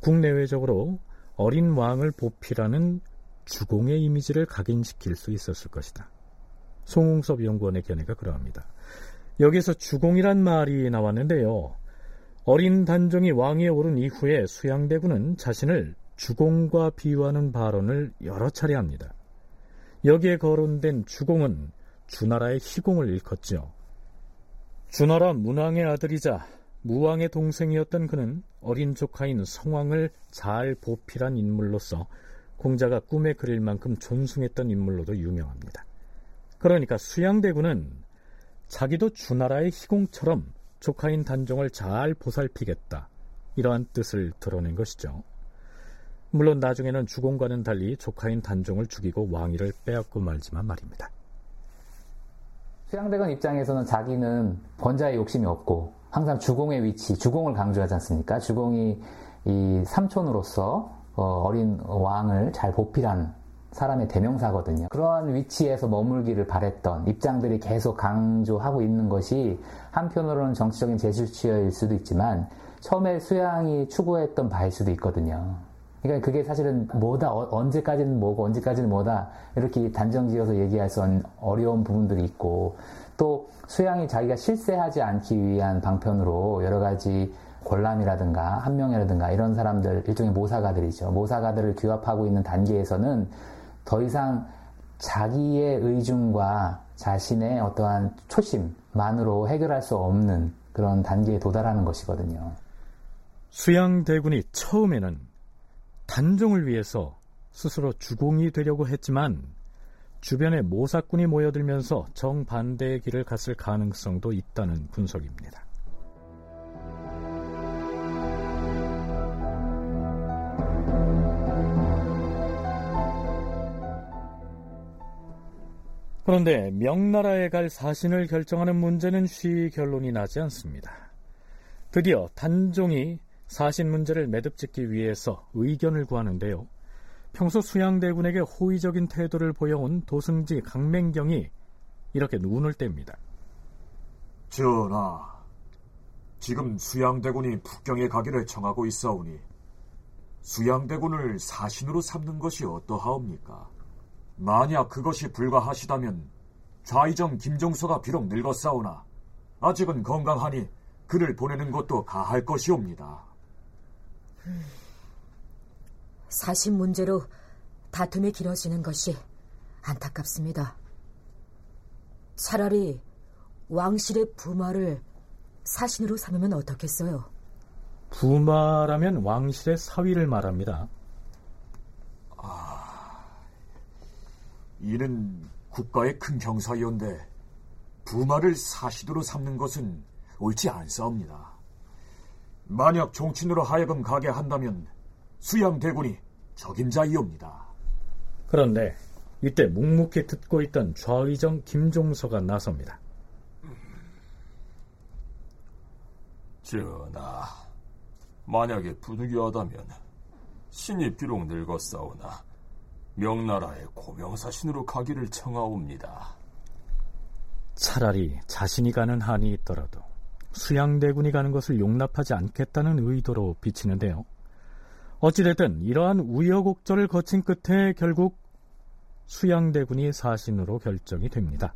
국내외적으로 어린 왕을 보필하는 주공의 이미지를 각인시킬 수 있었을 것이다. 송웅섭 연구원의 견해가 그러합니다. 여기서 주공이란 말이 나왔는데요. 어린 단종이 왕위에 오른 이후에 수양대군은 자신을 주공과 비유하는 발언을 여러 차례 합니다. 여기에 거론된 주공은 주나라의 희공을 일컫죠. 주나라 문왕의 아들이자 무왕의 동생이었던 그는 어린 조카인 성왕을 잘 보필한 인물로서 공자가 꿈에 그릴 만큼 존숭했던 인물로도 유명합니다. 그러니까 수양대군은 자기도 주나라의 희공처럼 조카인 단종을 잘 보살피겠다. 이러한 뜻을 드러낸 것이죠. 물론 나중에는 주공과는 달리 조카인 단종을 죽이고 왕위를 빼앗고 말지만 말입니다. 수양대군 입장에서는 자기는 권자의 욕심이 없고 항상 주공의 위치, 주공을 강조하지 않습니까? 주공이 이 삼촌으로서 어, 린 왕을 잘 보필한 사람의 대명사거든요. 그러한 위치에서 머물기를 바랬던 입장들이 계속 강조하고 있는 것이 한편으로는 정치적인 제출치여일 수도 있지만 처음에 수양이 추구했던 바일 수도 있거든요. 그러니까 그게 사실은 뭐다 어, 언제까지는 뭐고 언제까지는 뭐다 이렇게 단정지어서 얘기할 수 없는 어려운 부분들이 있고 또 수양이 자기가 실세하지 않기 위한 방편으로 여러 가지 권람이라든가 한명이라든가 이런 사람들 일종의 모사가들이죠. 모사가들을 규합하고 있는 단계에서는 더 이상 자기의 의중과 자신의 어떠한 초심만으로 해결할 수 없는 그런 단계에 도달하는 것이거든요. 수양대군이 처음에는 단종을 위해서 스스로 주공이 되려고 했지만 주변에 모사꾼이 모여들면서 정반대의 길을 갔을 가능성도 있다는 분석입니다. 그런데 명나라에 갈 사신을 결정하는 문제는 쉬 결론이 나지 않습니다. 드디어 단종이 사신 문제를 매듭짓기 위해서 의견을 구하는데요. 평소 수양대군에게 호의적인 태도를 보여온 도승지 강맹경이 이렇게 눈을 뗍니다. 전하, 지금 수양대군이 북경에 가기를 청하고 있사오니 수양대군을 사신으로 삼는 것이 어떠하옵니까? 만약 그것이 불가하시다면 좌이정 김종서가 비록 늙었사오나 아직은 건강하니 그를 보내는 것도 가할 것이옵니다. 사신 문제로 다툼이 길어지는 것이 안타깝습니다. 차라리 왕실의 부마를 사신으로 삼으면 어떻겠어요? 부마라면 왕실의 사위를 말합니다. 아, 이는 국가의 큰 경사이온데 부마를 사시도로 삼는 것은 옳지 않사옵니다. 만약 종친으로 하여금 가게 한다면 수양대군이 적임자이옵니다. 그런데 이때 묵묵히 듣고 있던 좌의정 김종서가 나섭니다. 전하, 만약에 분귀하다면 신이 비록 늙었사오나 명나라의 고명사신으로 가기를 청하옵니다. 차라리 자신이 가는 한이 있더라도 수양대군이 가는 것을 용납하지 않겠다는 의도로 비치는데요. 어찌됐든 이러한 우여곡절을 거친 끝에 결국 수양대군이 사신으로 결정이 됩니다.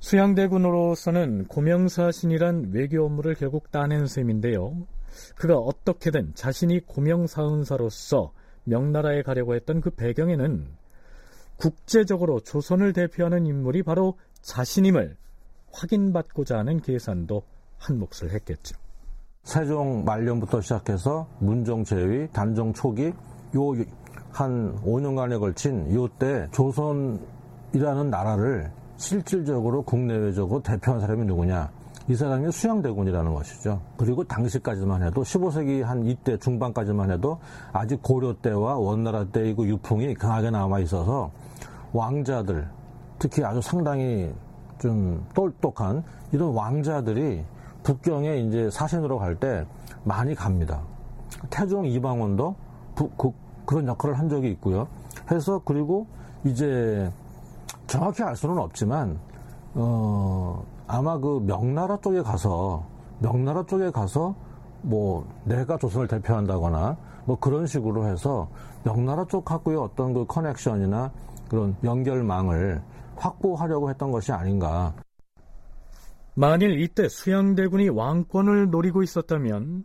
수양대군으로서는 고명사신이란 외교 업무를 결국 따낸 셈인데요. 그가 어떻게든 자신이 고명사은사로서 명나라에 가려고 했던 그 배경에는 국제적으로 조선을 대표하는 인물이 바로 자신임을 확인받고자 하는 계산도 한 몫을 했겠죠. 세종 말년부터 시작해서 문종 제위, 단종 초기 요 한 5년간에 걸친 요때 조선이라는 나라를 실질적으로 국내외적으로 대표한 사람이 누구냐? 이 사람이 수양대군이라는 것이죠. 그리고 당시까지만 해도 15세기 한 이때 중반까지만 해도 아직 고려 때와 원나라 그 유풍이 강하게 남아 있어서 왕자들 특히 아주 상당히 좀 똑똑한 이런 왕자들이 북경에 이제 사신으로 갈 때 많이 갑니다. 태종 이방원도 부, 그, 그런 역할을 한 적이 있고요. 해서 그리고 이제 정확히 알 수는 없지만 어, 아마 그 명나라 쪽에 가서 명나라 쪽에 가서 뭐 내가 조선을 대표한다거나 뭐 그런 식으로 해서 명나라 쪽하고의 어떤 그 커넥션이나 그런 연결망을 확보하려고 했던 것이 아닌가. 만일 이때 수양대군이 왕권을 노리고 있었다면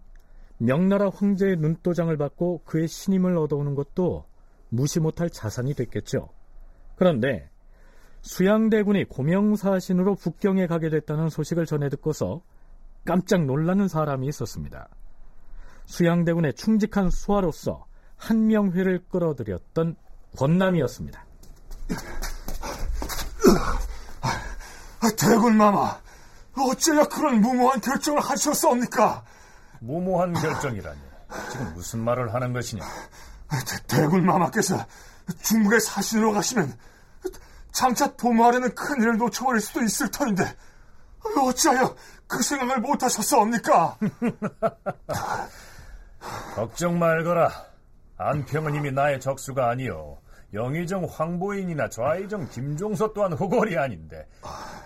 명나라 황제의 눈도장을 받고 그의 신임을 얻어오는 것도 무시 못할 자산이 됐겠죠. 그런데 수양대군이 고명사신으로 북경에 가게 됐다는 소식을 전해 듣고서 깜짝 놀라는 사람이 있었습니다. 수양대군의 충직한 수하로서 한명회를 끌어들였던 권남이었습니다. 대군마마, 어째야 그런 무모한 결정을 하셨사옵니까? 무모한 결정이라니. 지금 무슨 말을 하는 것이냐? 대, 군마마께서 중국에 사신으로 가시면 장차 도마하려는 큰일을 놓쳐버릴 수도 있을 터인데 어찌하여 그 생각을 못하셨사옵니까? 걱정 말거라. 안평은 이미 나의 적수가 아니오. 영의정 황보인이나 좌의정 김종서 또한 호걸이 아닌데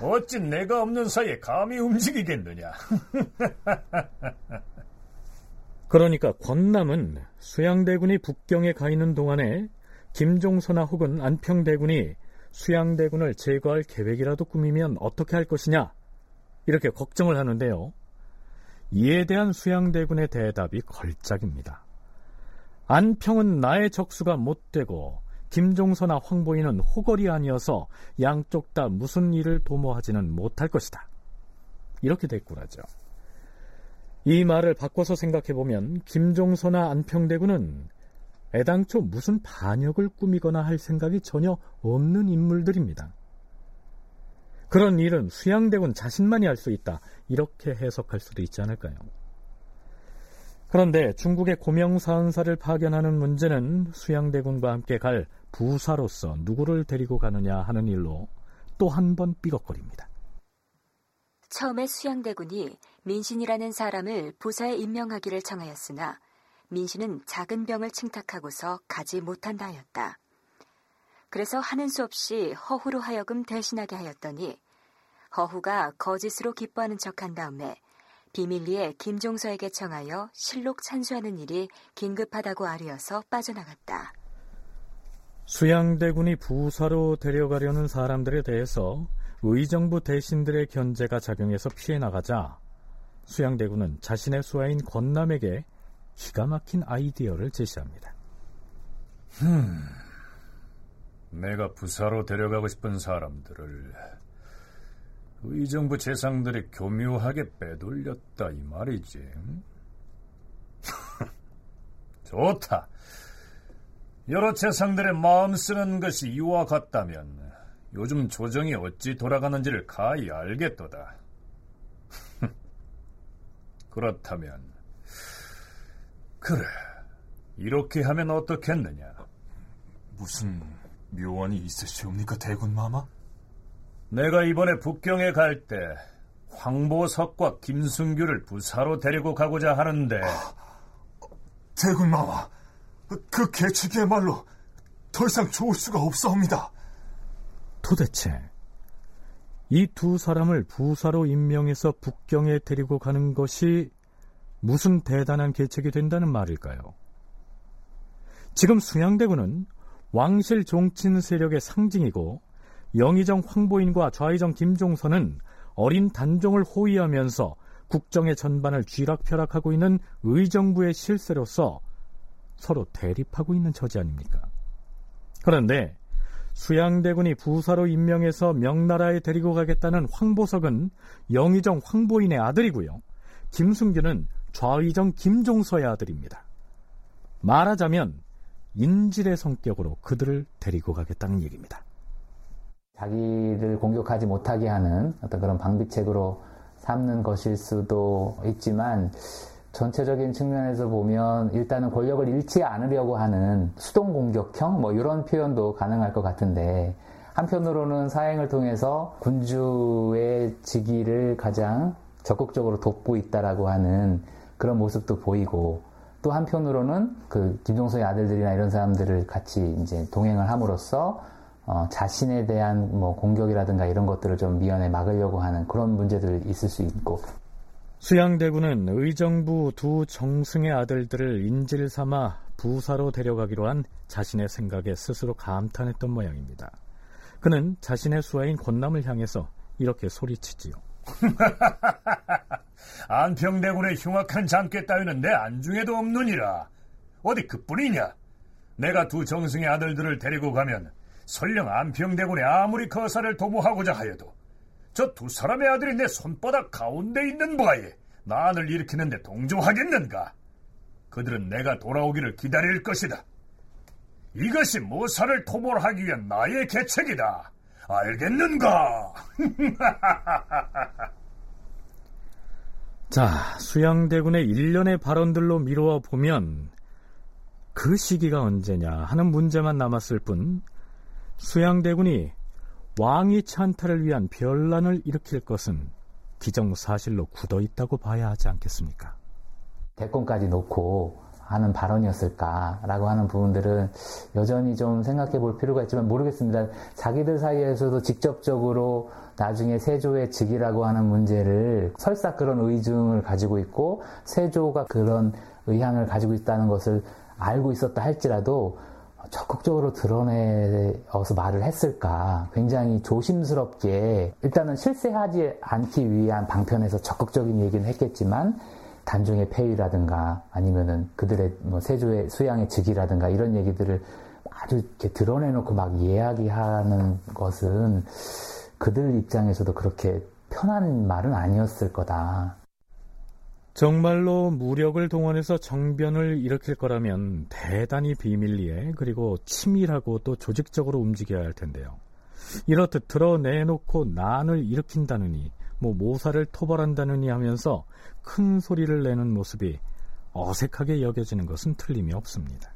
어찌 내가 없는 사이에 감히 움직이겠느냐. 그러니까 권남은 수양대군이 북경에 가 있는 동안에 김종서나 혹은 안평대군이 수양대군을 제거할 계획이라도 꾸미면 어떻게 할 것이냐 이렇게 걱정을 하는데요. 이에 대한 수양대군의 대답이 걸작입니다. 안평은 나의 적수가 못되고 김종서나 황보인은 호걸이 아니어서 양쪽 다 무슨 일을 도모하지는 못할 것이다. 이렇게 대꾸하죠. 이 말을 바꿔서 생각해보면 김종서나 안평대군은 애당초 무슨 반역을 꾸미거나 할 생각이 전혀 없는 인물들입니다. 그런 일은 수양대군 자신만이 할 수 있다. 이렇게 해석할 수도 있지 않을까요? 그런데 중국의 고명사은사를 파견하는 문제는 수양대군과 함께 갈 부사로서 누구를 데리고 가느냐 하는 일로 또 한 번 삐걱거립니다. 처음에 수양대군이 민신이라는 사람을 부사에 임명하기를 청하였으나 민신은 작은 병을 칭탁하고서 가지 못한다 하였다. 그래서 하는 수 없이 허후로 하여금 대신하게 하였더니 허후가 거짓으로 기뻐하는 척한 다음에 비밀리에 김종서에게 청하여 실록 찬수하는 일이 긴급하다고 아뢰어서 빠져나갔다. 수양대군이 부사로 데려가려는 사람들에 대해서 의정부 대신들의 견제가 작용해서 피해 나가자 수양대군은 자신의 수하인 권남에게 기가 막힌 아이디어를 제시합니다. 흠, 내가 부사로 데려가고 싶은 사람들을 의정부 재상들이 교묘하게 빼돌렸다 이 말이지. 좋다. 여러 재상들의 마음 쓰는 것이 이와 같다면 요즘 조정이 어찌 돌아가는지를 가히 알겠도다. 그렇다면 그래 이렇게 하면 어떻겠느냐? 무슨 묘안이 있으시옵니까 대군 마마? 내가 이번에 북경에 갈 때 황보석과 김순규를 부사로 데리고 가고자 하는데 대군 마마 그 계책이야말로 더 이상 좋을 수가 없사옵니다. 도대체 이 두 사람을 부사로 임명해서 북경에 데리고 가는 것이 무슨 대단한 계책이 된다는 말일까요? 지금 수양대군은 왕실 종친 세력의 상징이고 영의정 황보인과 좌의정 김종선은 어린 단종을 호위하면서 국정의 전반을 쥐락펴락하고 있는 의정부의 실세로서 서로 대립하고 있는 처지 아닙니까? 그런데 수양대군이 부사로 임명해서 명나라에 데리고 가겠다는 황보석은 영의정 황보인의 아들이고요. 김순규는 좌의정 김종서의 아들입니다. 말하자면 인질의 성격으로 그들을 데리고 가겠다는 얘기입니다. 자기를 공격하지 못하게 하는 어떤 그런 방비책으로 삼는 것일 수도 있지만 전체적인 측면에서 보면 일단은 권력을 잃지 않으려고 하는 수동 공격형? 뭐 이런 표현도 가능할 것 같은데 한편으로는 사행을 통해서 군주의 직위를 가장 적극적으로 돕고 있다라고 하는 그런 모습도 보이고 또 한편으로는 그 김종서의 아들들이나 이런 사람들을 같이 이제 동행을 함으로써 어, 자신에 대한 뭐 공격이라든가 이런 것들을 좀 미연에 막으려고 하는 그런 문제들이 있을 수 있고 수양대군은 의정부 두 정승의 아들들을 인질 삼아 부사로 데려가기로 한 자신의 생각에 스스로 감탄했던 모양입니다. 그는 자신의 수하인 권남을 향해서 이렇게 소리치지요. 안평대군의 흉악한 장깨 따위는 내 안중에도 없느니라. 어디 그뿐이냐? 내가 두 정승의 아들들을 데리고 가면 설령 안평대군의 아무리 거사를 도모하고자 하여도 저 두 사람의 아들이 내 손바닥 가운데 있는 바에 난을 일으키는데 동조하겠는가? 그들은 내가 돌아오기를 기다릴 것이다. 이것이 모사를 토벌하기 위한 나의 계책이다. 알겠는가? 자, 수양대군의 일련의 발언들로 미루어 보면 그 시기가 언제냐 하는 문제만 남았을 뿐 수양대군이 왕위 찬탈을 위한 변란을 일으킬 것은 기정사실로 굳어 있다고 봐야 하지 않겠습니까? 대권까지 놓고 하는 발언이었을까라고 하는 부분들은 여전히 좀 생각해 볼 필요가 있지만 모르겠습니다. 자기들 사이에서도 직접적으로 나중에 세조의 직이라고 하는 문제를 설사 그런 의중을 가지고 있고 세조가 그런 의향을 가지고 있다는 것을 알고 있었다 할지라도 적극적으로 드러내어서 말을 했을까 굉장히 조심스럽게 일단은 실세하지 않기 위한 방편에서 적극적인 얘기는 했겠지만 단종의 폐위라든가 아니면은 그들의 뭐 세조의 수양의 즉위라든가 이런 얘기들을 아주 이렇게 드러내놓고 막 이야기하는 것은 그들 입장에서도 그렇게 편한 말은 아니었을 거다. 정말로 무력을 동원해서 정변을 일으킬 거라면 대단히 비밀리에 그리고 치밀하고 또 조직적으로 움직여야 할 텐데요. 이렇듯 드러내놓고 난을 일으킨다느니 뭐 모사를 토벌한다느니 하면서 큰 소리를 내는 모습이 어색하게 여겨지는 것은 틀림이 없습니다.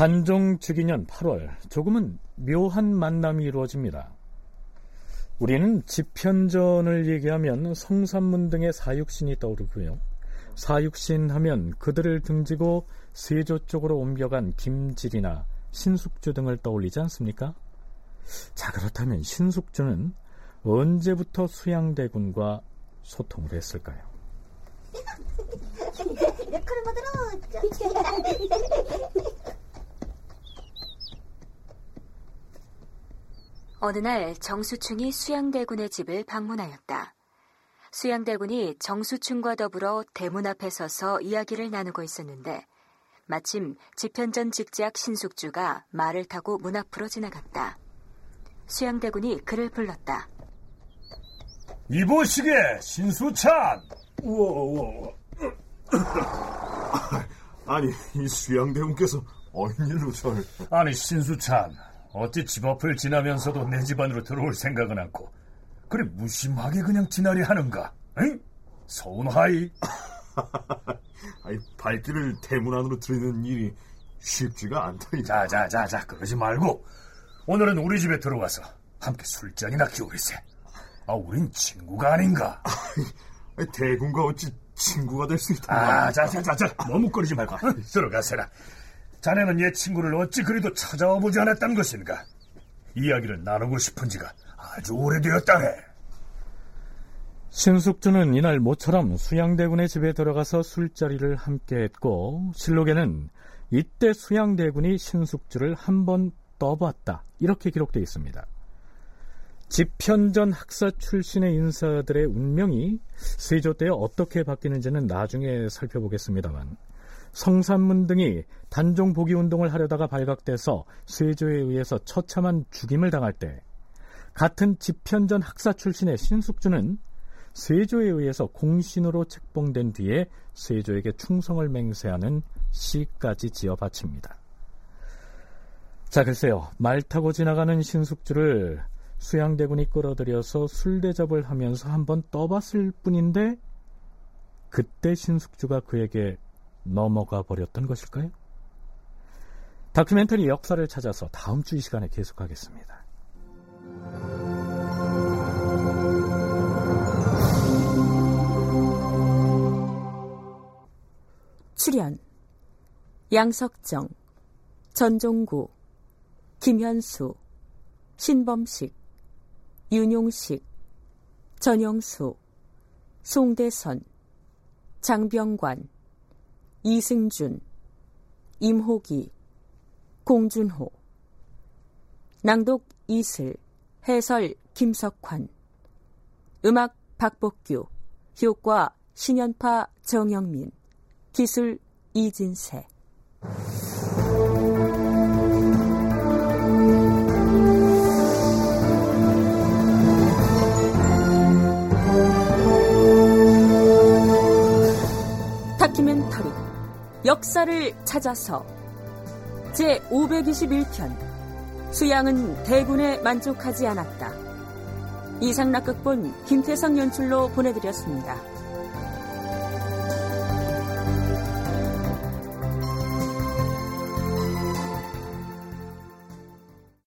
단종 즉위년 8월 조금은 묘한 만남이 이루어집니다. 우리는 집현전을 얘기하면 성산문 등의 사육신이 떠오르고요. 사육신 하면 그들을 등지고 세조 쪽으로 옮겨간 김질이나 신숙주 등을 떠올리지 않습니까? 자 그렇다면 신숙주는 언제부터 수양대군과 소통을 했을까요? 어느 날 정수충이 수양대군의 집을 방문하였다. 수양대군이 정수충과 더불어 대문 앞에 서서 이야기를 나누고 있었는데 마침 집현전 직작 신숙주가 말을 타고 문 앞으로 지나갔다. 수양대군이 그를 불렀다. 이보시게 신수찬. 우와 우와. 아니 이 수양대군께서 어인 일로 절. 아니 신수찬 어찌 집 앞을 지나면서도 내 집 안으로 들어올 생각은 않고 그래 무심하게 그냥 지나려 하는가? 응? 서운하이. 아니, 발길을 대문 안으로 들이는 일이 쉽지가 않다. 자자자자 그러지 말고 오늘은 우리 집에 들어와서 함께 술잔이나 키우겠세. 아 우린 친구가 아닌가? 대군과 어찌 친구가 될 수 있다. 아 자자자자 머뭇거리지 말고 들어가세라. 자네는 얘 친구를 어찌 그리도 찾아와 보지 않았단 것인가? 이야기를 나누고 싶은 지가 아주 오래되었다 해. 신숙주는 이날 모처럼 수양대군의 집에 들어가서 술자리를 함께했고 실록에는 이때 수양대군이 신숙주를 한 번 떠봤다 이렇게 기록되어 있습니다. 집현전 학사 출신의 인사들의 운명이 세조 때 어떻게 바뀌는지는 나중에 살펴보겠습니다만 성산문 등이 단종 복위 운동을 하려다가 발각돼서 세조에 의해서 처참한 죽임을 당할 때 같은 집현전 학사 출신의 신숙주는 세조에 의해서 공신으로 책봉된 뒤에 세조에게 충성을 맹세하는 시까지 지어 바칩니다. 자, 글쎄요. 말 타고 지나가는 신숙주를 수양대군이 끌어들여서 술 대접을 하면서 한번 떠봤을 뿐인데 그때 신숙주가 그에게 넘어가 버렸던 것일까요? 다큐멘터리 역사를 찾아서 다음 주 이 시간에 계속하겠습니다. 출연 양석정, 전종구, 김현수, 신범식, 윤용식, 전영수, 송대선, 장병관, 이승준, 임호기, 공준호 낭독 이슬, 해설 김석환 음악 박복규, 효과 신연파 정영민, 기술 이진세. 다큐멘터리 역사를 찾아서 제 521편 수양은 대군에 만족하지 않았다. 이상락극본 김태성 연출로 보내드렸습니다.